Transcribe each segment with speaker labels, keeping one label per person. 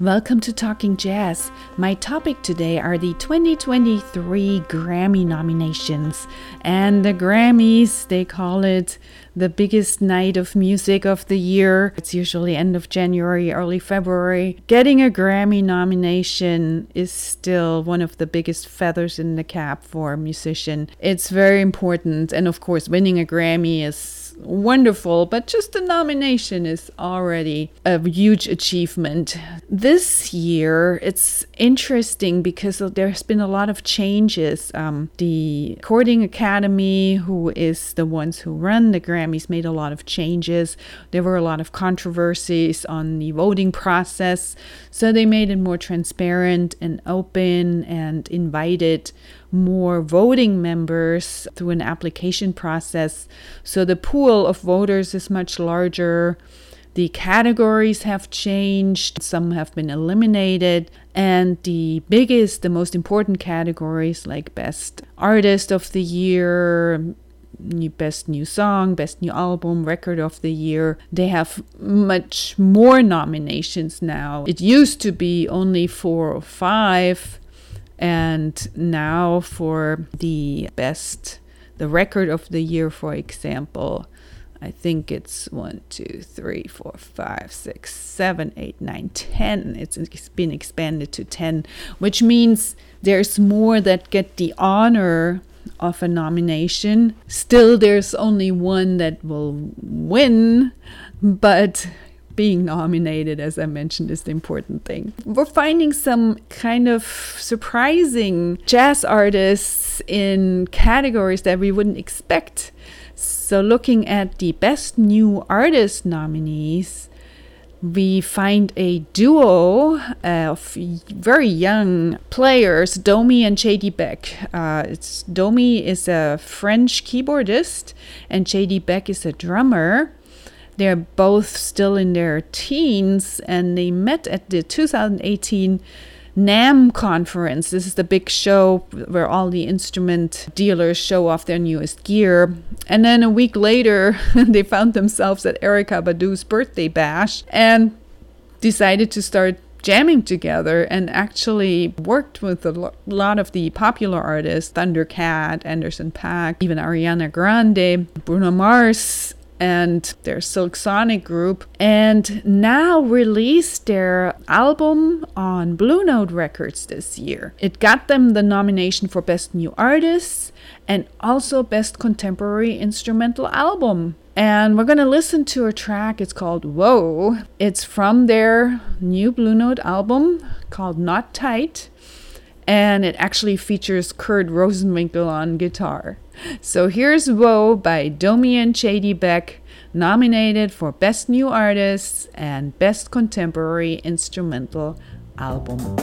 Speaker 1: Welcome to Talking Jazz. My topic today are the 2023 Grammy nominations. And the Grammys, they call it the biggest night of music of the year. It's usually end of January, early February. Getting a Grammy nomination is still one of the biggest feathers in the cap for a musician. It's very important. And of course, winning a Grammy is wonderful, but just the nomination is already a huge achievement. This year, it's interesting because there's been a lot of changes. Um, the Recording Academy, who is the ones who run the Grammys, made a lot of changes. There were a lot of controversies on the voting process, so they made it more transparent and open and invited more voting members through an application process. So the pool of voters is much larger. The categories have changed, some have been eliminated, and the biggest, the most important categories like Best Artist of the Year, best new song, best new album, record of the year. They have much more nominations now. It used to be only four or five. And now for the best, the record of the year, for example, I think it's one, two, three, four, five, six, seven, eight, nine, ten. It's, been expanded to 10, which means there's more that get the honor of a nomination. Still, there's only one that will win, but being nominated, as I mentioned, is the important thing. We're finding some kind of surprising jazz artists in categories that we wouldn't expect. So, looking at the best new artist nominees, we find a duo of very young players, Domi and JD Beck. Uh, Domi is a French keyboardist, and JD Beck is a drummer. They're both still in their teens and they met at the 2018 NAMM conference. This is the big show where all the instrument dealers show off their newest gear. And then a week later, they found themselves at Erykah Badu's birthday bash and decided to start jamming together and actually worked with a lot of the popular artists Thundercat, Anderson .Paak, even Ariana Grande, Bruno Mars, and their Silk Sonic group, and now released their album on Blue Note Records this year. It got them the nomination for Best New Artist and also Best Contemporary Instrumental Album. And we're going to listen to a track. It's called Whoa. It's from their new Blue Note album called Not Tight. And it actually features Kurt Rosenwinkel on guitar. So here's Whoa by Domi and JD Beck, nominated for Best New Artists and Best Contemporary Instrumental Album.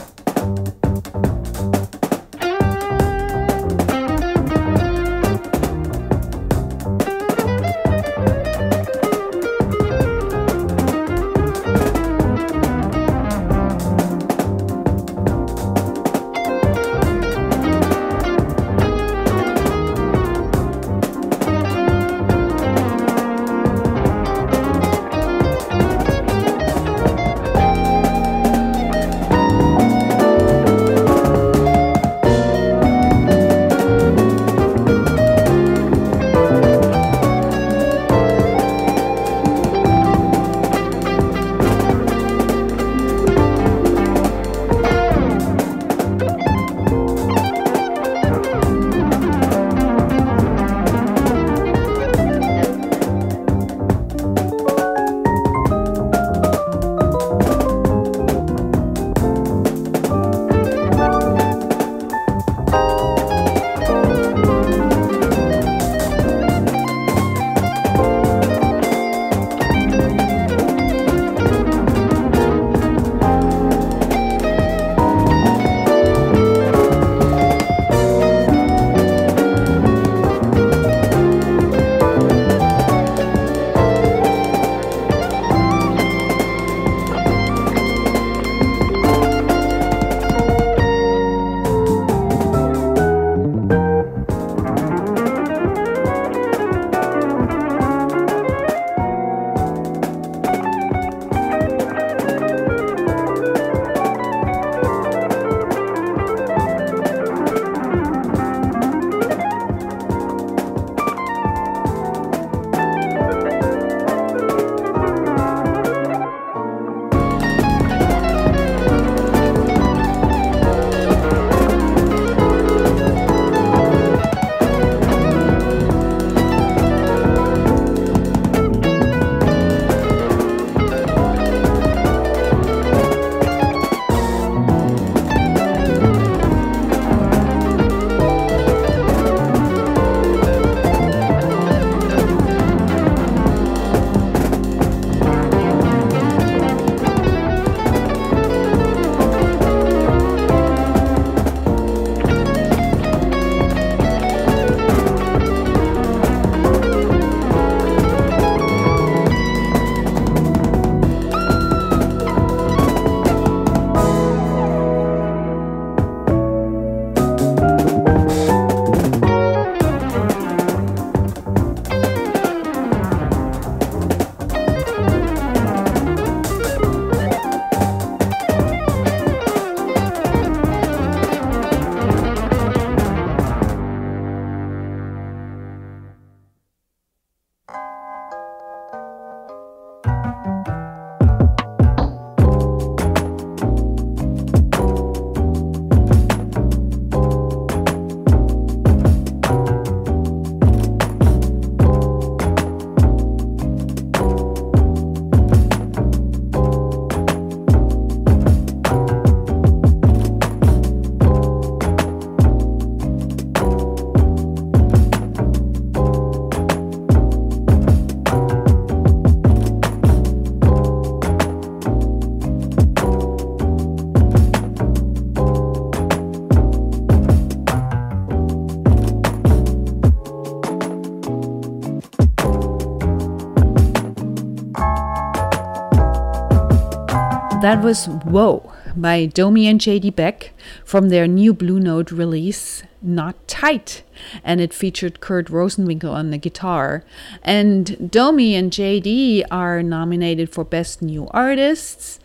Speaker 1: That was Whoa by Domi and JD Beck from their new Blue Note release, Not Tight. And it featured Kurt Rosenwinkel on the guitar. And Domi and JD are nominated for Best New Artists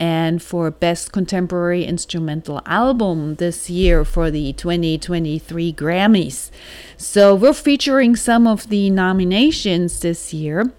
Speaker 1: and for Best Contemporary Instrumental Album this year for the 2023 Grammys. So we're featuring some of the nominations this year.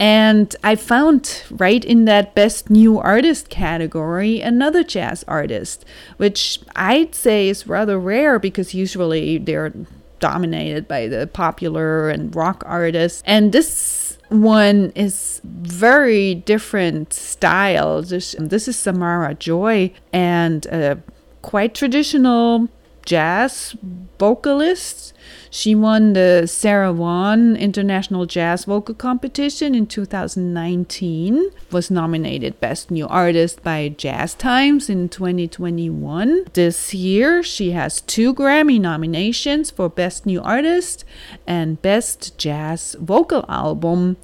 Speaker 1: And I found right in that best new artist category another jazz artist, which I'd say is rather rare because usually they're dominated by the popular and rock artists. And this one is very different style. This, this is Samara Joy and a quite traditional jazz vocalist she won the Sarah Vaughan International Jazz Vocal Competition in 2019, was nominated Best New Artist by Jazz Times in 2021. This year, she has two Grammy nominations for Best New Artist and Best Jazz Vocal Album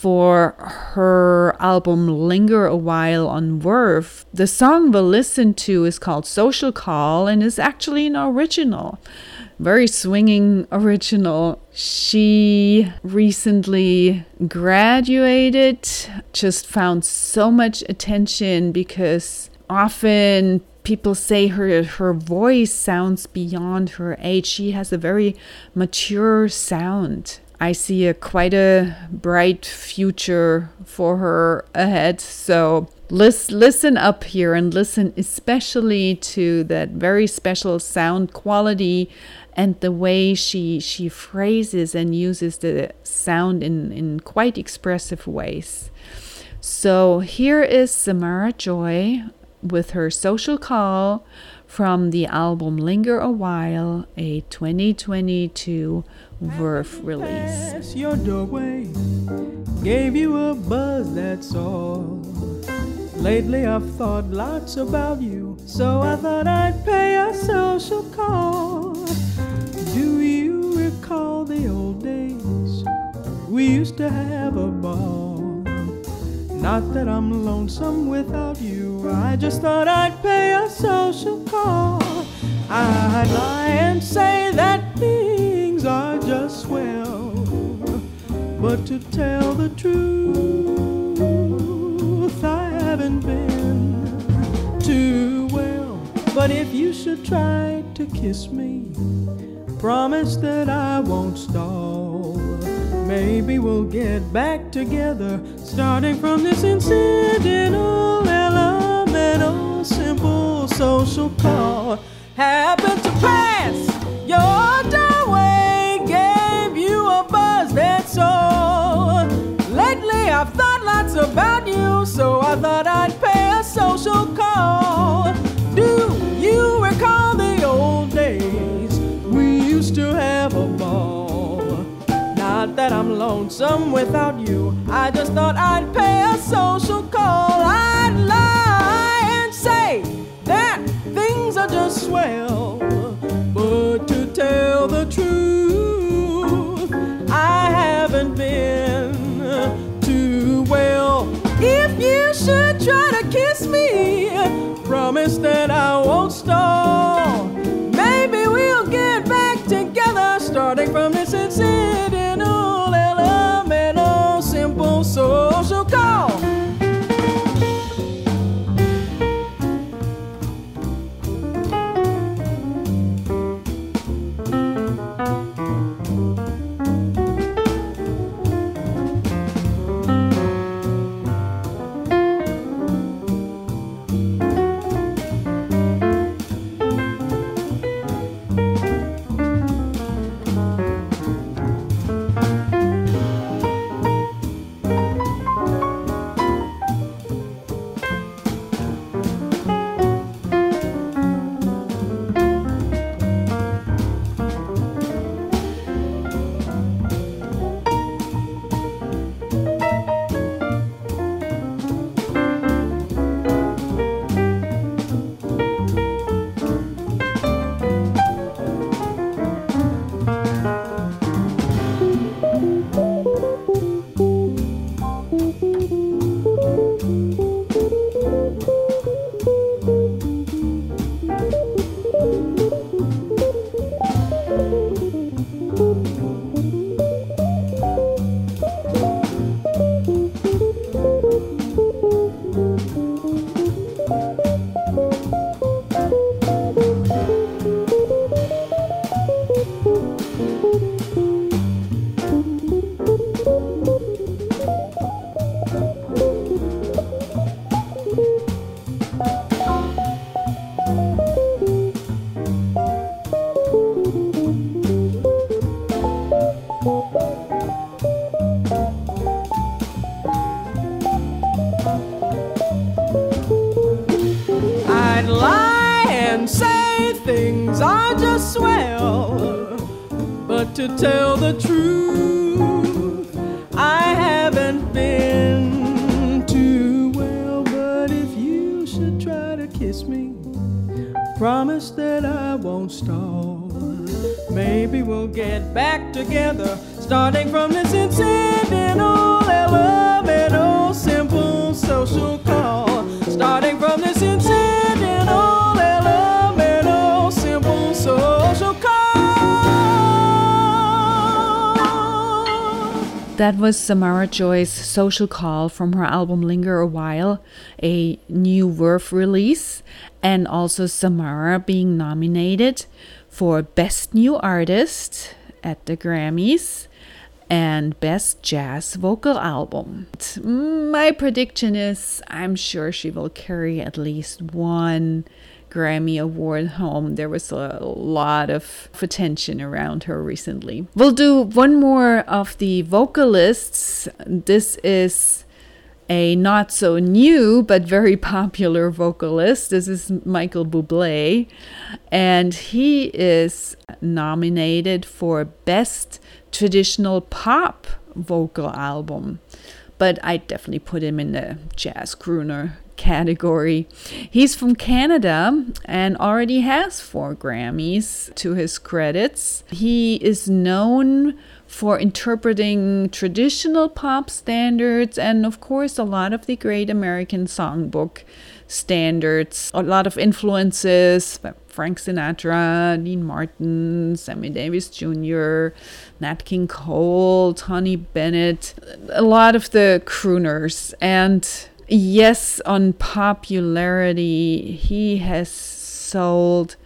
Speaker 1: for her album Linger a While on Verve. The song we'll listen to is called Social Call and is actually an original very swinging original. She recently graduated, just found so much attention because often people say her her voice sounds beyond her age. She has a very mature sound. I see a quite a bright future for her ahead. So listen up here and listen especially to that very special sound quality and the way she she phrases and uses the sound in in quite expressive ways. So here is Samara Joy with her social call from the album Linger a While, a 2022 Verve release.
Speaker 2: Your doorway gave you a buzz, that's all. Lately I've thought lots about you, so I thought I'd pay a social call. Do you recall the old days? We used to have a ball. Not that I'm lonesome without you, I just thought I'd pay a social call. I'd lie and say that things are just swell, but to tell the truth, I haven't been too well. But if you should try to kiss me, Promise that I won't stall. Maybe we'll get back together, starting from this incidental, elemental, simple social call. Happened so I thought I'd pay a social call. Do you recall the old days? We used to have a ball. Not that I'm lonesome without you, I just thought I'd pay a social call. I'd lie and say that things are just swell. Promise that I won't stall. Maybe we'll get back together, starting from this incidental,
Speaker 1: was Samara Joy's social call from her album Linger a While, a new Verve release, and also Samara being nominated for Best New Artist at the Grammys and Best Jazz Vocal Album. My prediction is I'm sure she will carry at least one Grammy Award home. There was a lot of attention around her recently. We'll do one more of the vocalists. This is a not so new but very popular vocalist. This is Michael Bublé, and he is nominated for Best Traditional Pop Vocal Album. But I definitely put him in the jazz crooner category. He's from Canada and already has four Grammys to his credits. He is known for interpreting traditional pop standards and, of course, a lot of the great American songbook standards, a lot of influences. Frank Sinatra, Dean Martin, Sammy Davis Jr., Nat King Cole, Tony Bennett, a lot of the crooners. And yes, on popularity, he has sold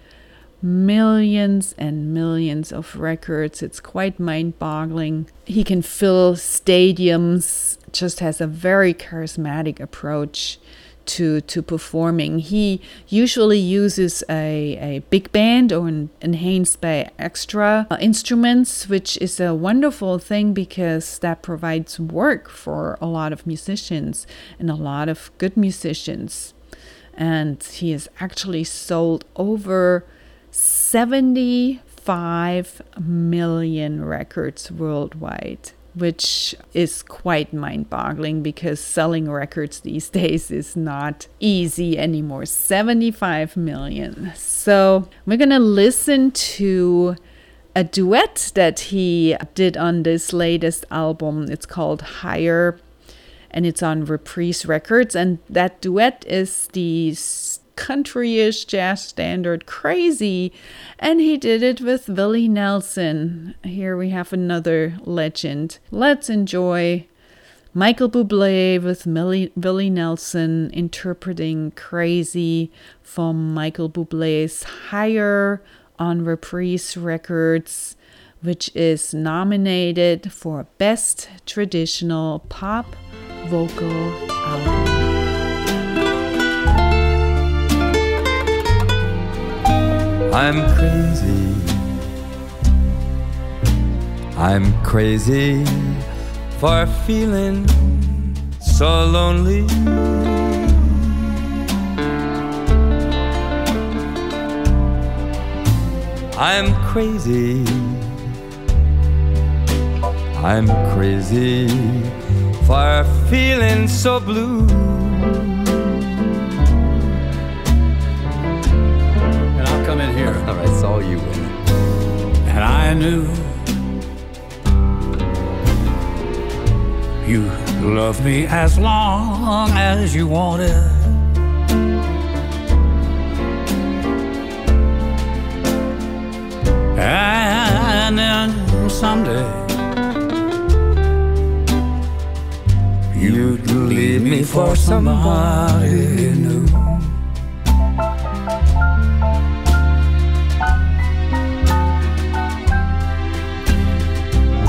Speaker 1: millions and millions of records. It's quite mind boggling. He can fill stadiums, just has a very charismatic approach to to performing. He usually uses a, a big band or an enhanced by extra uh, instruments, which is a wonderful thing because that provides work for a lot of musicians and a lot of good musicians. And he has actually sold over 75 million records worldwide, which is quite mind boggling because selling records these days is not easy anymore. 75 million. So we're going to listen to a duet that he did on this latest album. It's called Higher and it's on Reprise Records. And that duet is the countryish jazz standard crazy and he did it with Willie Nelson. Here we have another legend. Let's enjoy Michael Bublé with Millie, Willie Nelson interpreting Crazy from Michael Bublé's Higher on Reprise Records, which is nominated for Best Traditional Pop Vocal Album.
Speaker 3: I'm crazy. I'm crazy for feeling so lonely. I'm crazy. I'm crazy for feeling so blue.
Speaker 4: Saw you in it.
Speaker 5: And I knew you loved me as long as you wanted. And then someday you'd leave me for somebody new.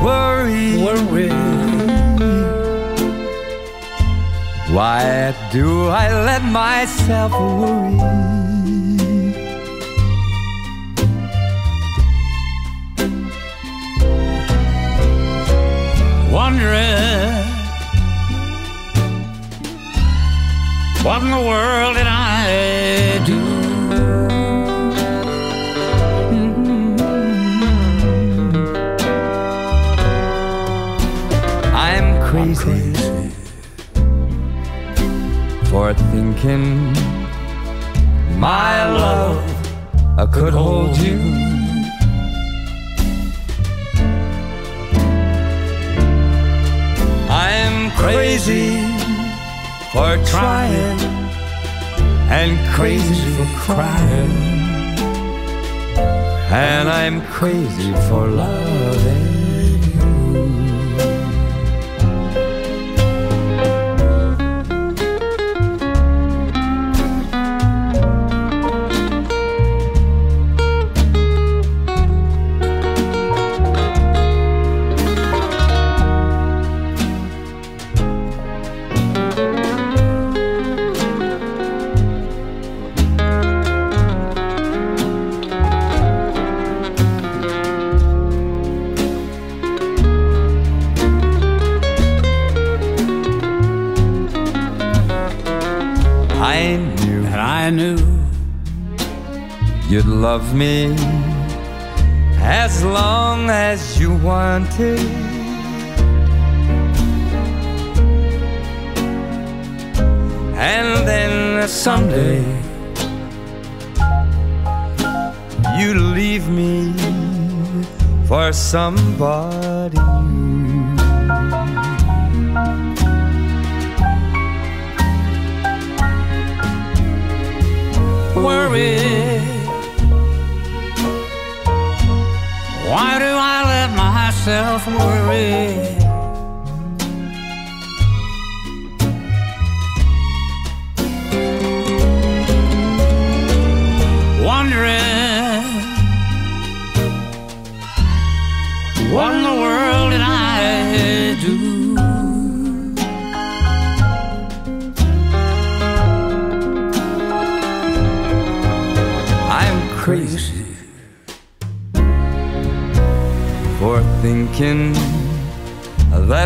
Speaker 3: Worry.
Speaker 5: Worry.
Speaker 3: Why do I let myself worry?
Speaker 5: Wondering what in the world did I do?
Speaker 3: Thinking my love I could hold you. I'm crazy for trying and crazy for crying. And I'm crazy for loving. Me as long as you wanted. And then someday you leave me for somebody myself worry?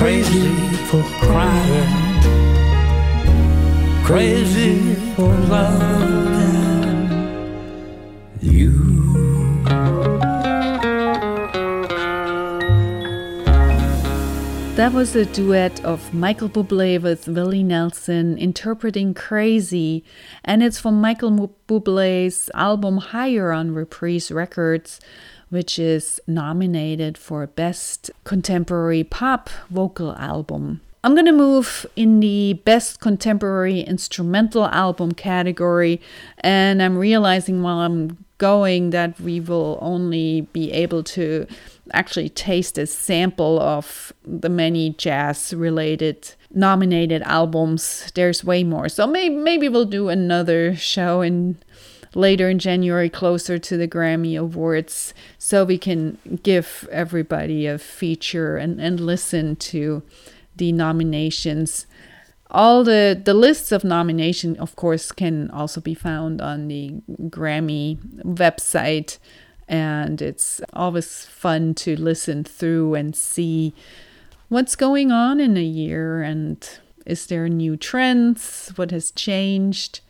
Speaker 3: crazy for crying, crazy for loving you.
Speaker 1: That was a duet of Michael Bublé with Willie Nelson interpreting Crazy, and it's from Michael Bublé's album Higher on Reprise Records which is nominated for Best Contemporary Pop Vocal Album. I'm going to move in the Best Contemporary Instrumental Album category, and I'm realizing while I'm going that we will only be able to actually taste a sample of the many jazz related nominated albums. There's way more. So maybe maybe we'll do another show in later in January, closer to the Grammy Awards, so we can give everybody a feature and, and listen to the nominations. All the, the lists of nomination, of course, can also be found on the Grammy website. And it's always fun to listen through and see what's going on in a year and is there new trends? What has changed?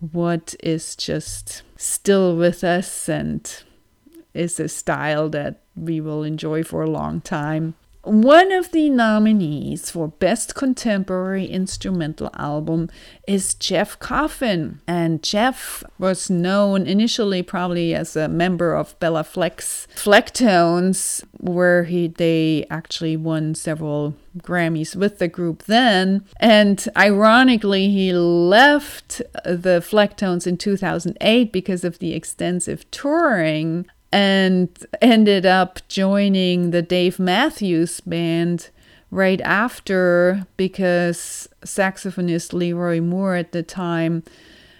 Speaker 1: What is just still with us and is a style that we will enjoy for a long time. One of the nominees for Best Contemporary Instrumental Album is Jeff Coffin. And Jeff was known initially probably as a member of Béla Fleck's Flecktones, where he they actually won several Grammys with the group then. And ironically, he left the Flecktones in 2008 because of the extensive touring and ended up joining the Dave Matthews Band right after because saxophonist LeRoi Moore at the time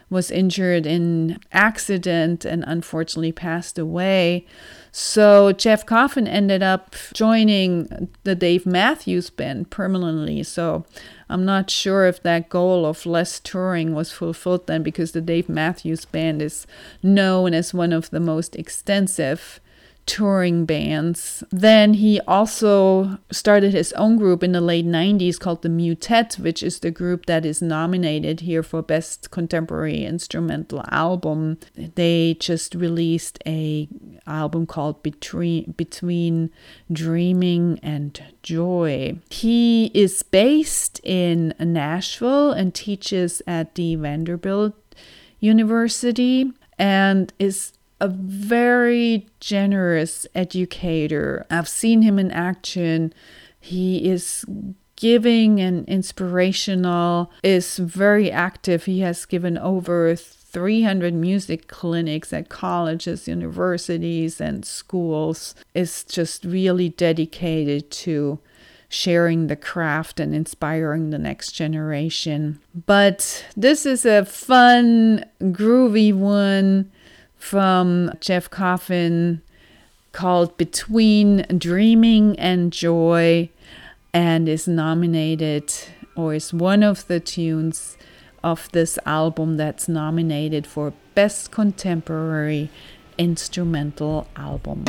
Speaker 1: was injured in accident and unfortunately passed away. So Jeff Coffin ended up joining the Dave Matthews Band permanently. So I'm not sure if that goal of less touring was fulfilled then because the Dave Matthews Band is known as one of the most extensive touring bands. Then he also started his own group in the late 90s called the Mu'tet, which is the group that is nominated here for Best Contemporary Instrumental Album. They just released a album called Between Between Dreaming and Joy. He is based in Nashville and teaches at the Vanderbilt University and is a very generous educator. I've seen him in action. He is giving and inspirational, is very active. He has given over 300 music clinics at colleges, universities, and schools. Is just really dedicated to sharing the craft and inspiring the next generation. But this is a fun, groovy one from Jeff Coffin called Between Dreaming and Joy and is nominated or is one of the tunes of this album that's nominated for Best Contemporary Instrumental Album.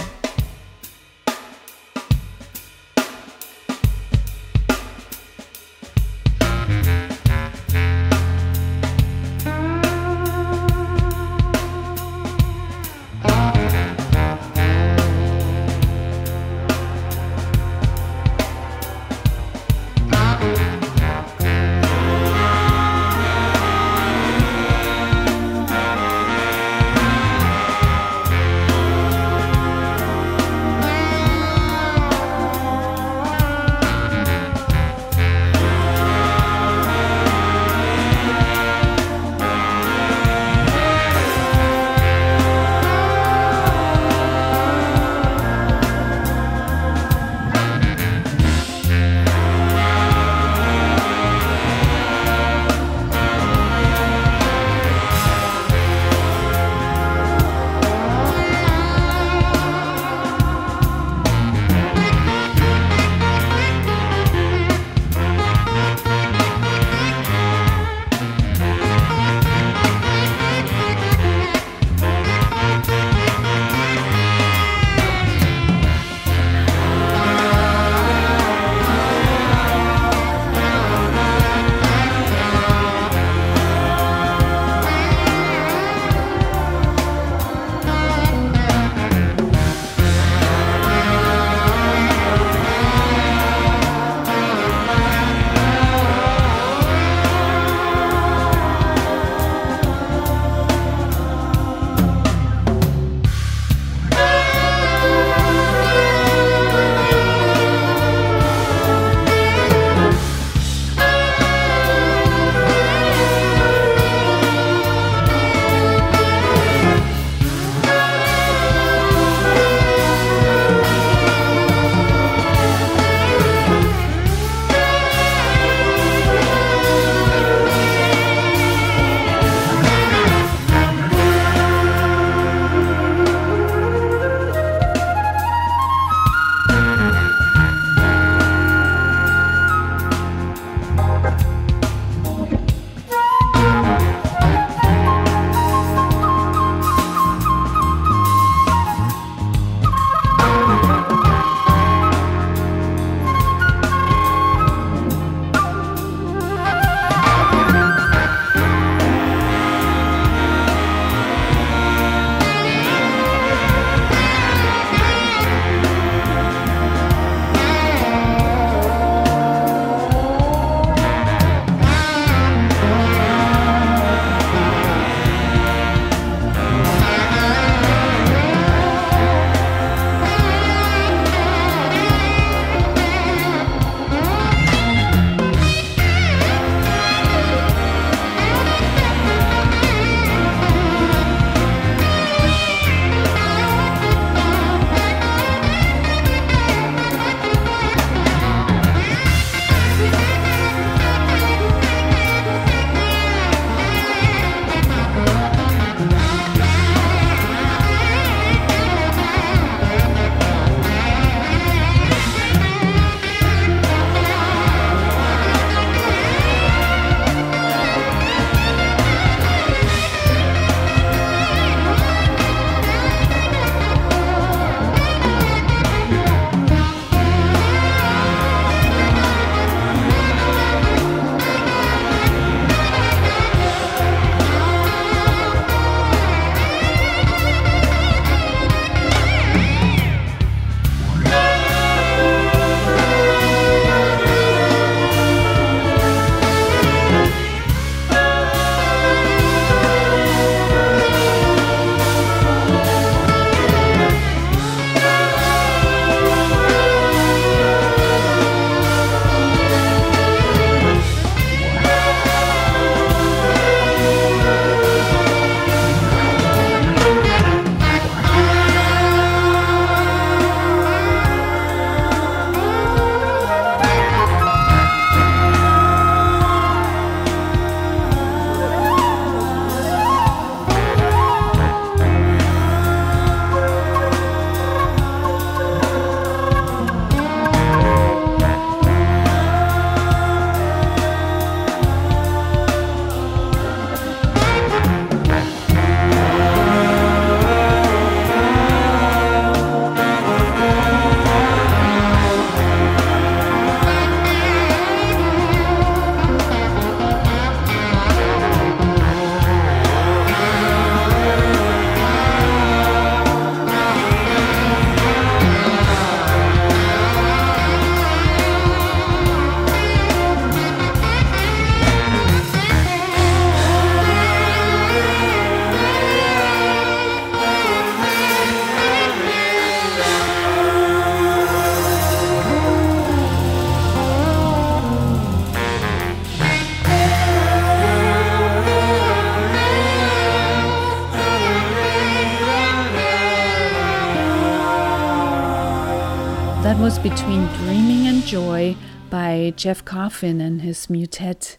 Speaker 1: Between Dreaming and Joy by Jeff Coffin and his Mu'tet.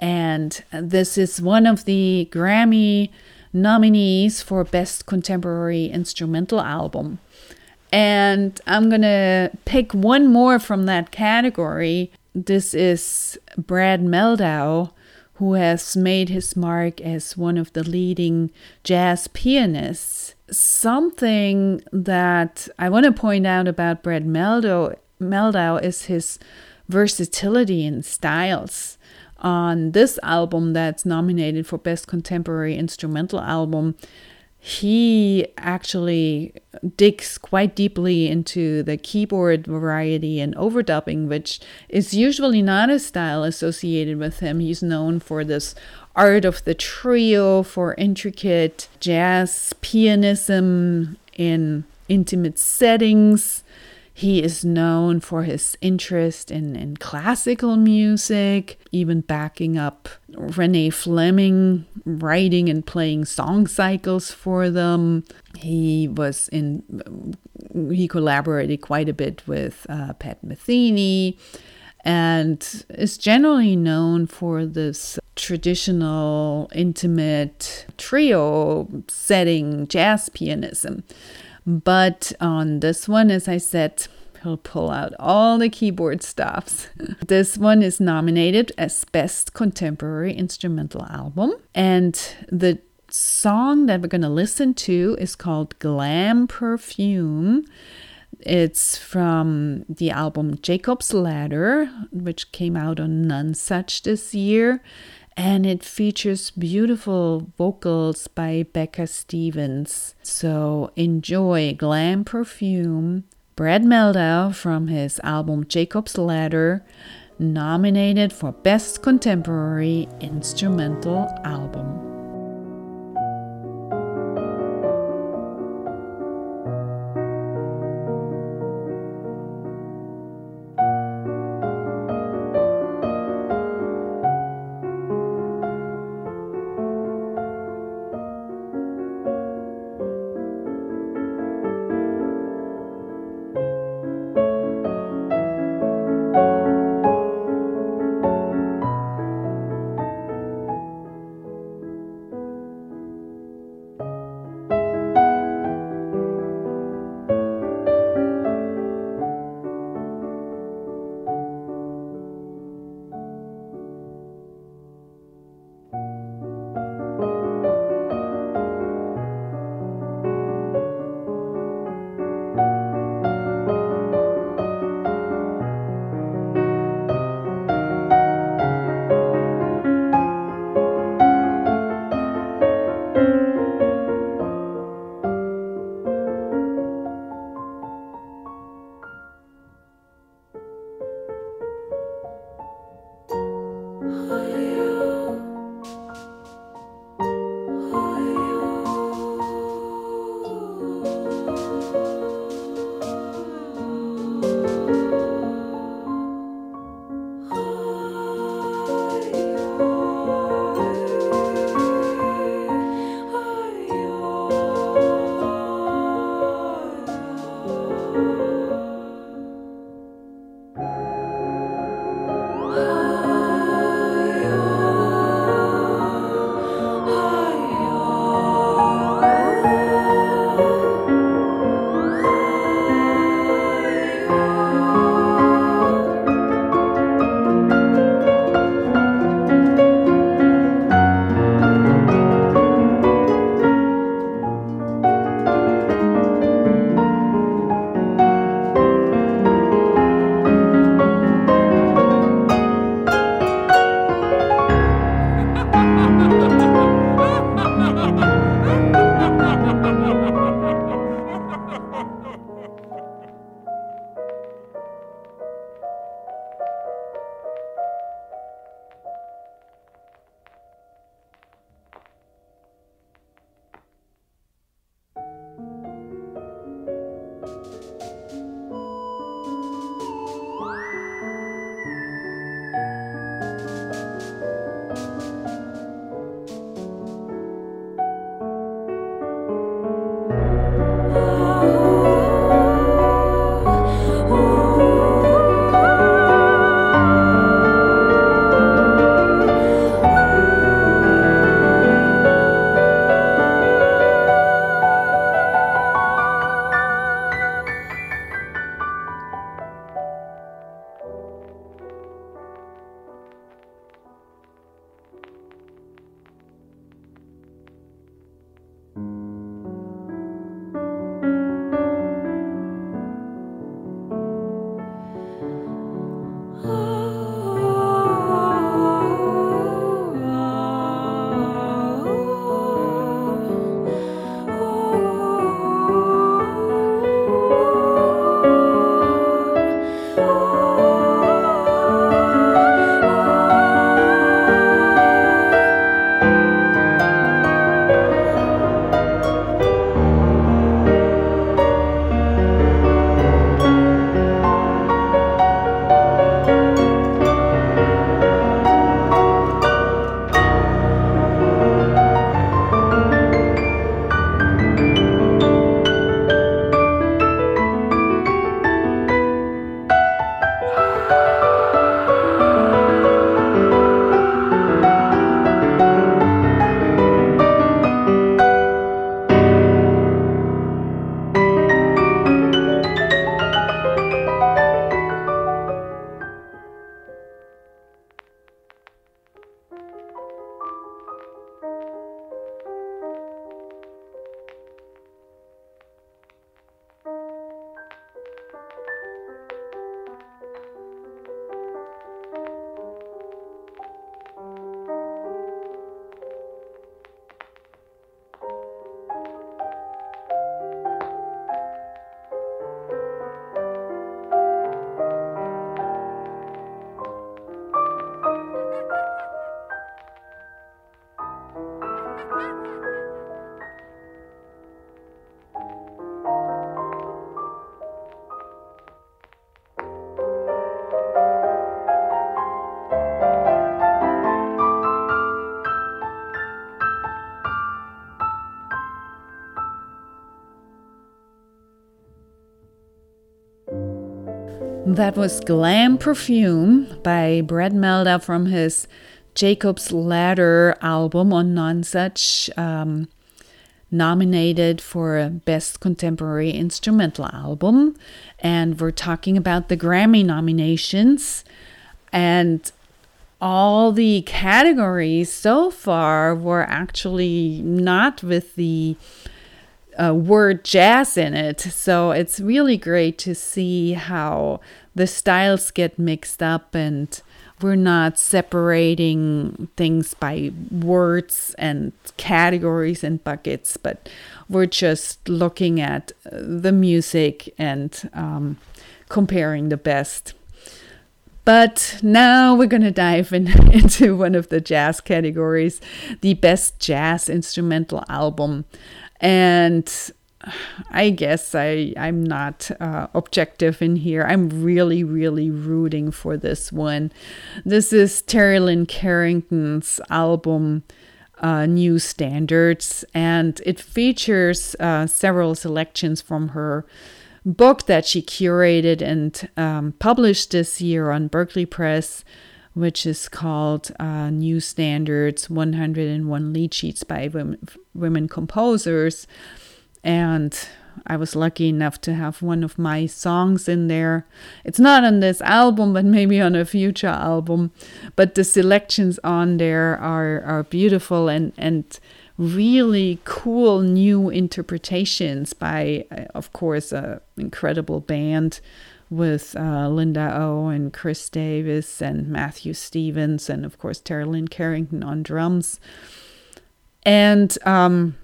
Speaker 1: And this is one of the Grammy nominees for Best Contemporary Instrumental Album. And I'm gonna pick one more from that category. This is Brad Mehldau, who has made his mark as one of the leading jazz pianists something that I want to point out about Brad Mehldau, Mehldau is his versatility in styles. On this album that's nominated for Best Contemporary Instrumental Album, he actually digs quite deeply into the keyboard variety and overdubbing, which is usually not a style associated with him. He's known for this art of the trio for intricate jazz pianism in intimate settings. He is known for his interest in, in classical music, even backing up Renee Fleming, writing and playing song cycles for them. He was in, he collaborated quite a bit with uh, Pat Metheny and is generally known for this traditional, intimate trio setting jazz pianism. But on this one, as I said, he'll pull out all the keyboard stops. this one is nominated as Best Contemporary Instrumental Album. And the song that we're going to listen to is called Glam Perfume. It's from the album Jacob's Ladder, which came out on Nonesuch this year. And it features beautiful vocals by Becca Stevens. So enjoy Glam Perfume. Brad Mehldau from his album Jacob's Ladder, nominated for Best Contemporary Instrumental Album. That was Glam Perfume by Brad Mehldau from his Jacob's Ladder album on Nonesuch, um, nominated for Best Contemporary Instrumental Album. And we're talking about the Grammy nominations. And all the categories so far were actually not with the uh, word jazz in it. So it's really great to see how the styles get mixed up and we're not separating things by words and categories and buckets, but we're just looking at the music and um, comparing the best. But now we're going to dive in, into one of the jazz categories the best jazz instrumental album. And I guess I, I'm not uh, objective in here. I'm really, really rooting for this one. This is Terri Lyne Carrington's album, uh, New Standards, and it features uh, several selections from her book that she curated and um, published this year on Berklee Press, which is called uh, New Standards 101 Lead Sheets by Women, women Composers. And I was lucky enough to have one of my songs in there. It's not on this album, but maybe on a future album. But the selections on there are, are beautiful and, and really cool new interpretations by, uh, of course, an incredible band with uh, Linda O and Kris Davis and Matthew Stevens and of course Terri Lyne Carrington on drums. And um,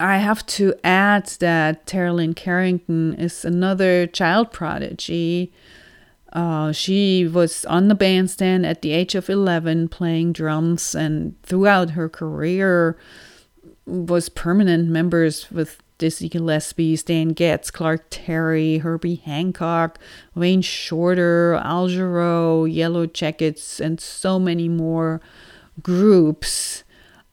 Speaker 1: I have to add that Terri Lyne Carrington is another child prodigy. Uh, she was on the bandstand at the age of 11 playing drums and throughout her career was permanent members with Dizzy Gillespie, Stan Getz, Clark Terry, Herbie Hancock, Wayne Shorter, Al Jarreau, Yellow Jackets, and so many more groups.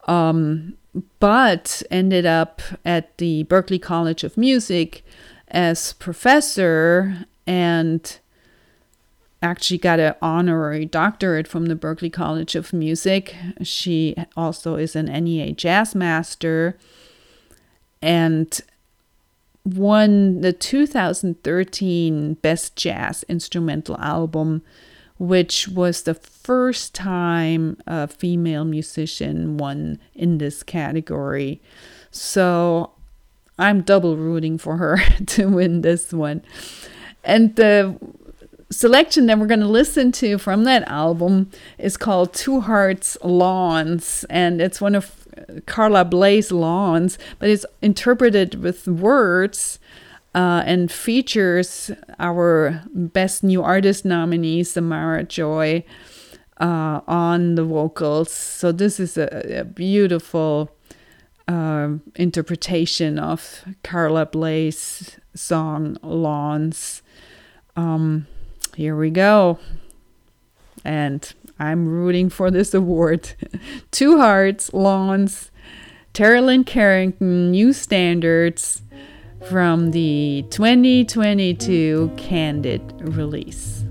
Speaker 1: Um, but ended up at the Berklee College of Music as professor and actually got an honorary doctorate from the Berklee College of Music. She also is an NEA jazz master and won the 2013 Best Jazz Instrumental Album which was the first time a female musician won in this category. So I'm double rooting for her to win this one. And the selection that we're going to listen to from that album is called Two Hearts Lawns, and it's one of Carla Bley's lawns, but it's interpreted with words uh, and features our Best New Artist nominee, Samara Joy, uh, on the vocals. So, this is a, a beautiful uh, interpretation of Carla Bley's song Lawns. Um, here we go. And I'm rooting for this award. Two Hearts, Lawns, Terri Lyne Carrington, New Standards from the 2022 Candid release.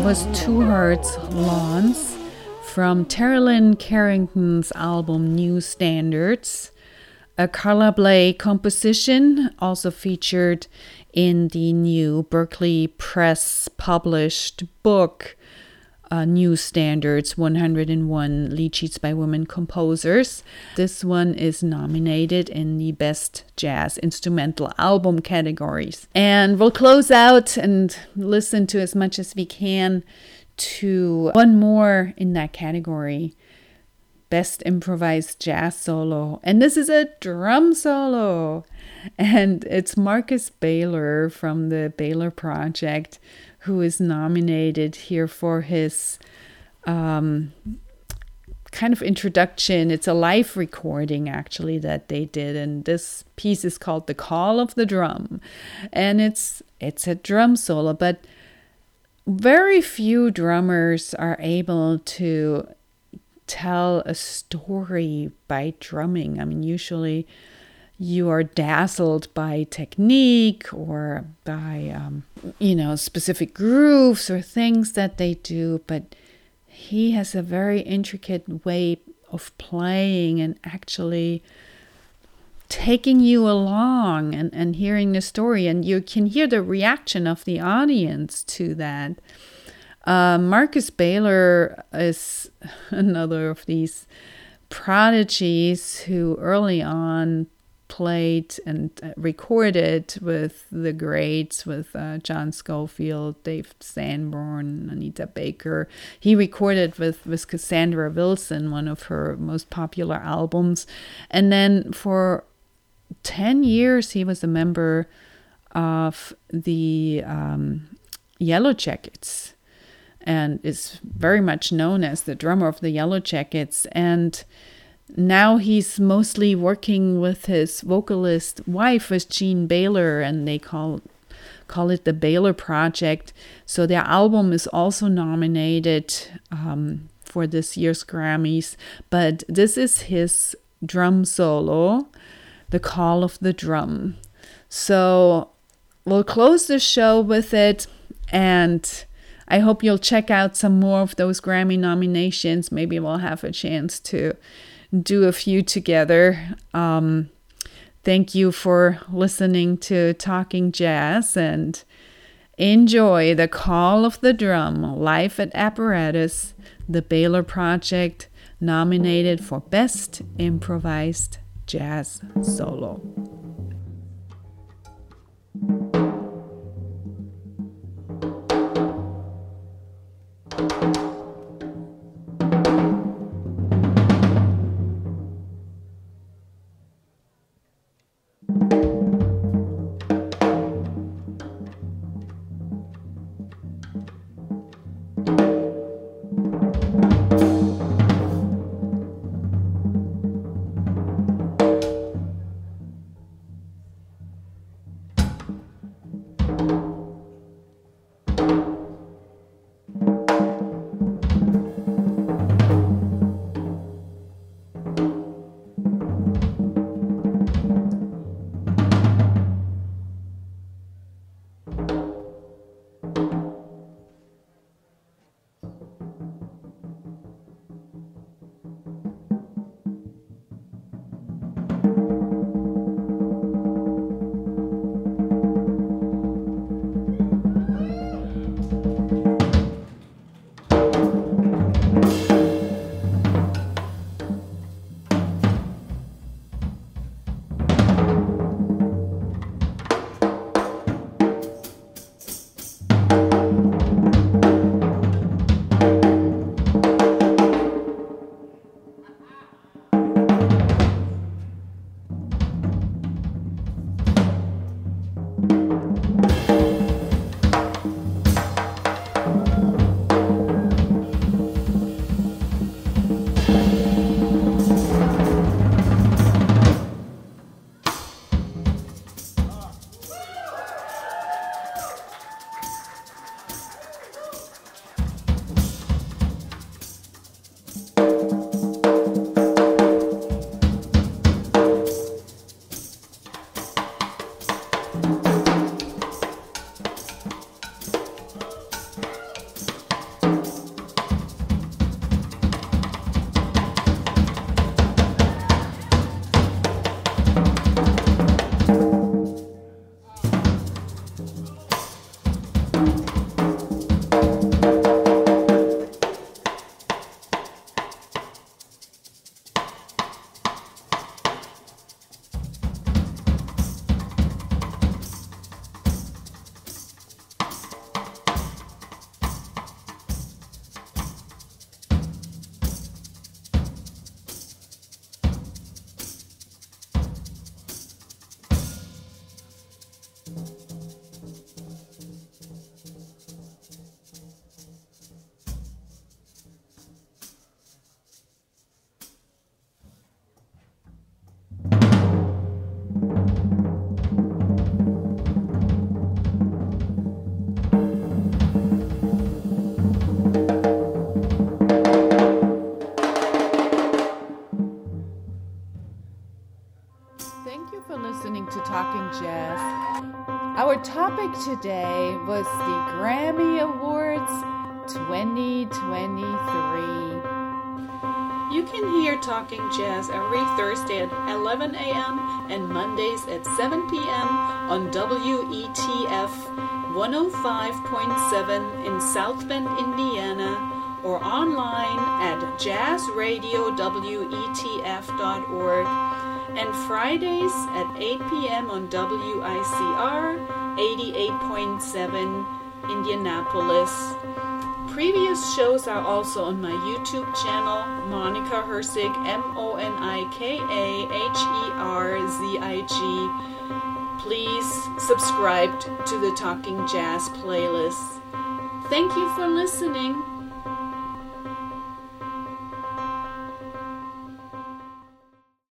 Speaker 1: That was Two Hearts Lawns from Terri Carrington's album New Standards. A Carla Bley composition also featured in the new Berklee Press published book uh, New Standards 101 Lead Sheets by Women Composers. This one is nominated in the Best Jazz Instrumental Album categories. And we'll close out and listen to as much as we can to one more in that category. Best Improvised Jazz Solo. And this is a drum solo. And it's Marcus Baylor from the Baylor Project who is nominated here for his um, kind of introduction. It's a live recording actually that they did, and this piece is called "The Call of the Drum," and it's it's a drum solo, but very few drummers are able to tell a story by drumming. I mean, usually you are dazzled by technique or by um, you know specific grooves or things that they do but he has a very intricate way of playing and actually taking you along and, and hearing the story. And you can hear the reaction of the audience to that. Uh, marcus baylor is another of these prodigies who early on played and uh, recorded with the greats, with uh, John Scofield, Dave Sanborn, Anita Baker. He recorded with, with Cassandra Wilson, one of her most popular albums. And then for 10 years, he was a member of the um, Yellow Jackets and is very much known as the drummer of the Yellow Jackets. And now he's mostly working with his vocalist wife, with Jean Baylor, and they call call it the Baylor Project. So their album is also nominated um, for this year's Grammys. But this is his drum solo, "The Call of the Drum." So we'll close the show with it, and I hope you'll check out some more of those Grammy nominations. Maybe we'll have a chance to do a few together. Um, thank you for listening to Talking Jazz and enjoy The Call of the Drum Life at Apparatus, the Baylor Project, nominated for Best Improvised Jazz Solo.
Speaker 6: Today was the Grammy Awards 2023.
Speaker 1: You can hear Talking Jazz every Thursday at 11 a.m. and Mondays at 7 p.m. on WETF 105.7 in South Bend, Indiana or online at jazzradiowetf.org and Fridays at 8 p.m. on WICR 88.7 Indianapolis. Previous shows are also on my YouTube channel, Monika Herzig, M O N I K A H E R Z I G. Please subscribe to the Talking Jazz playlist. Thank you for listening.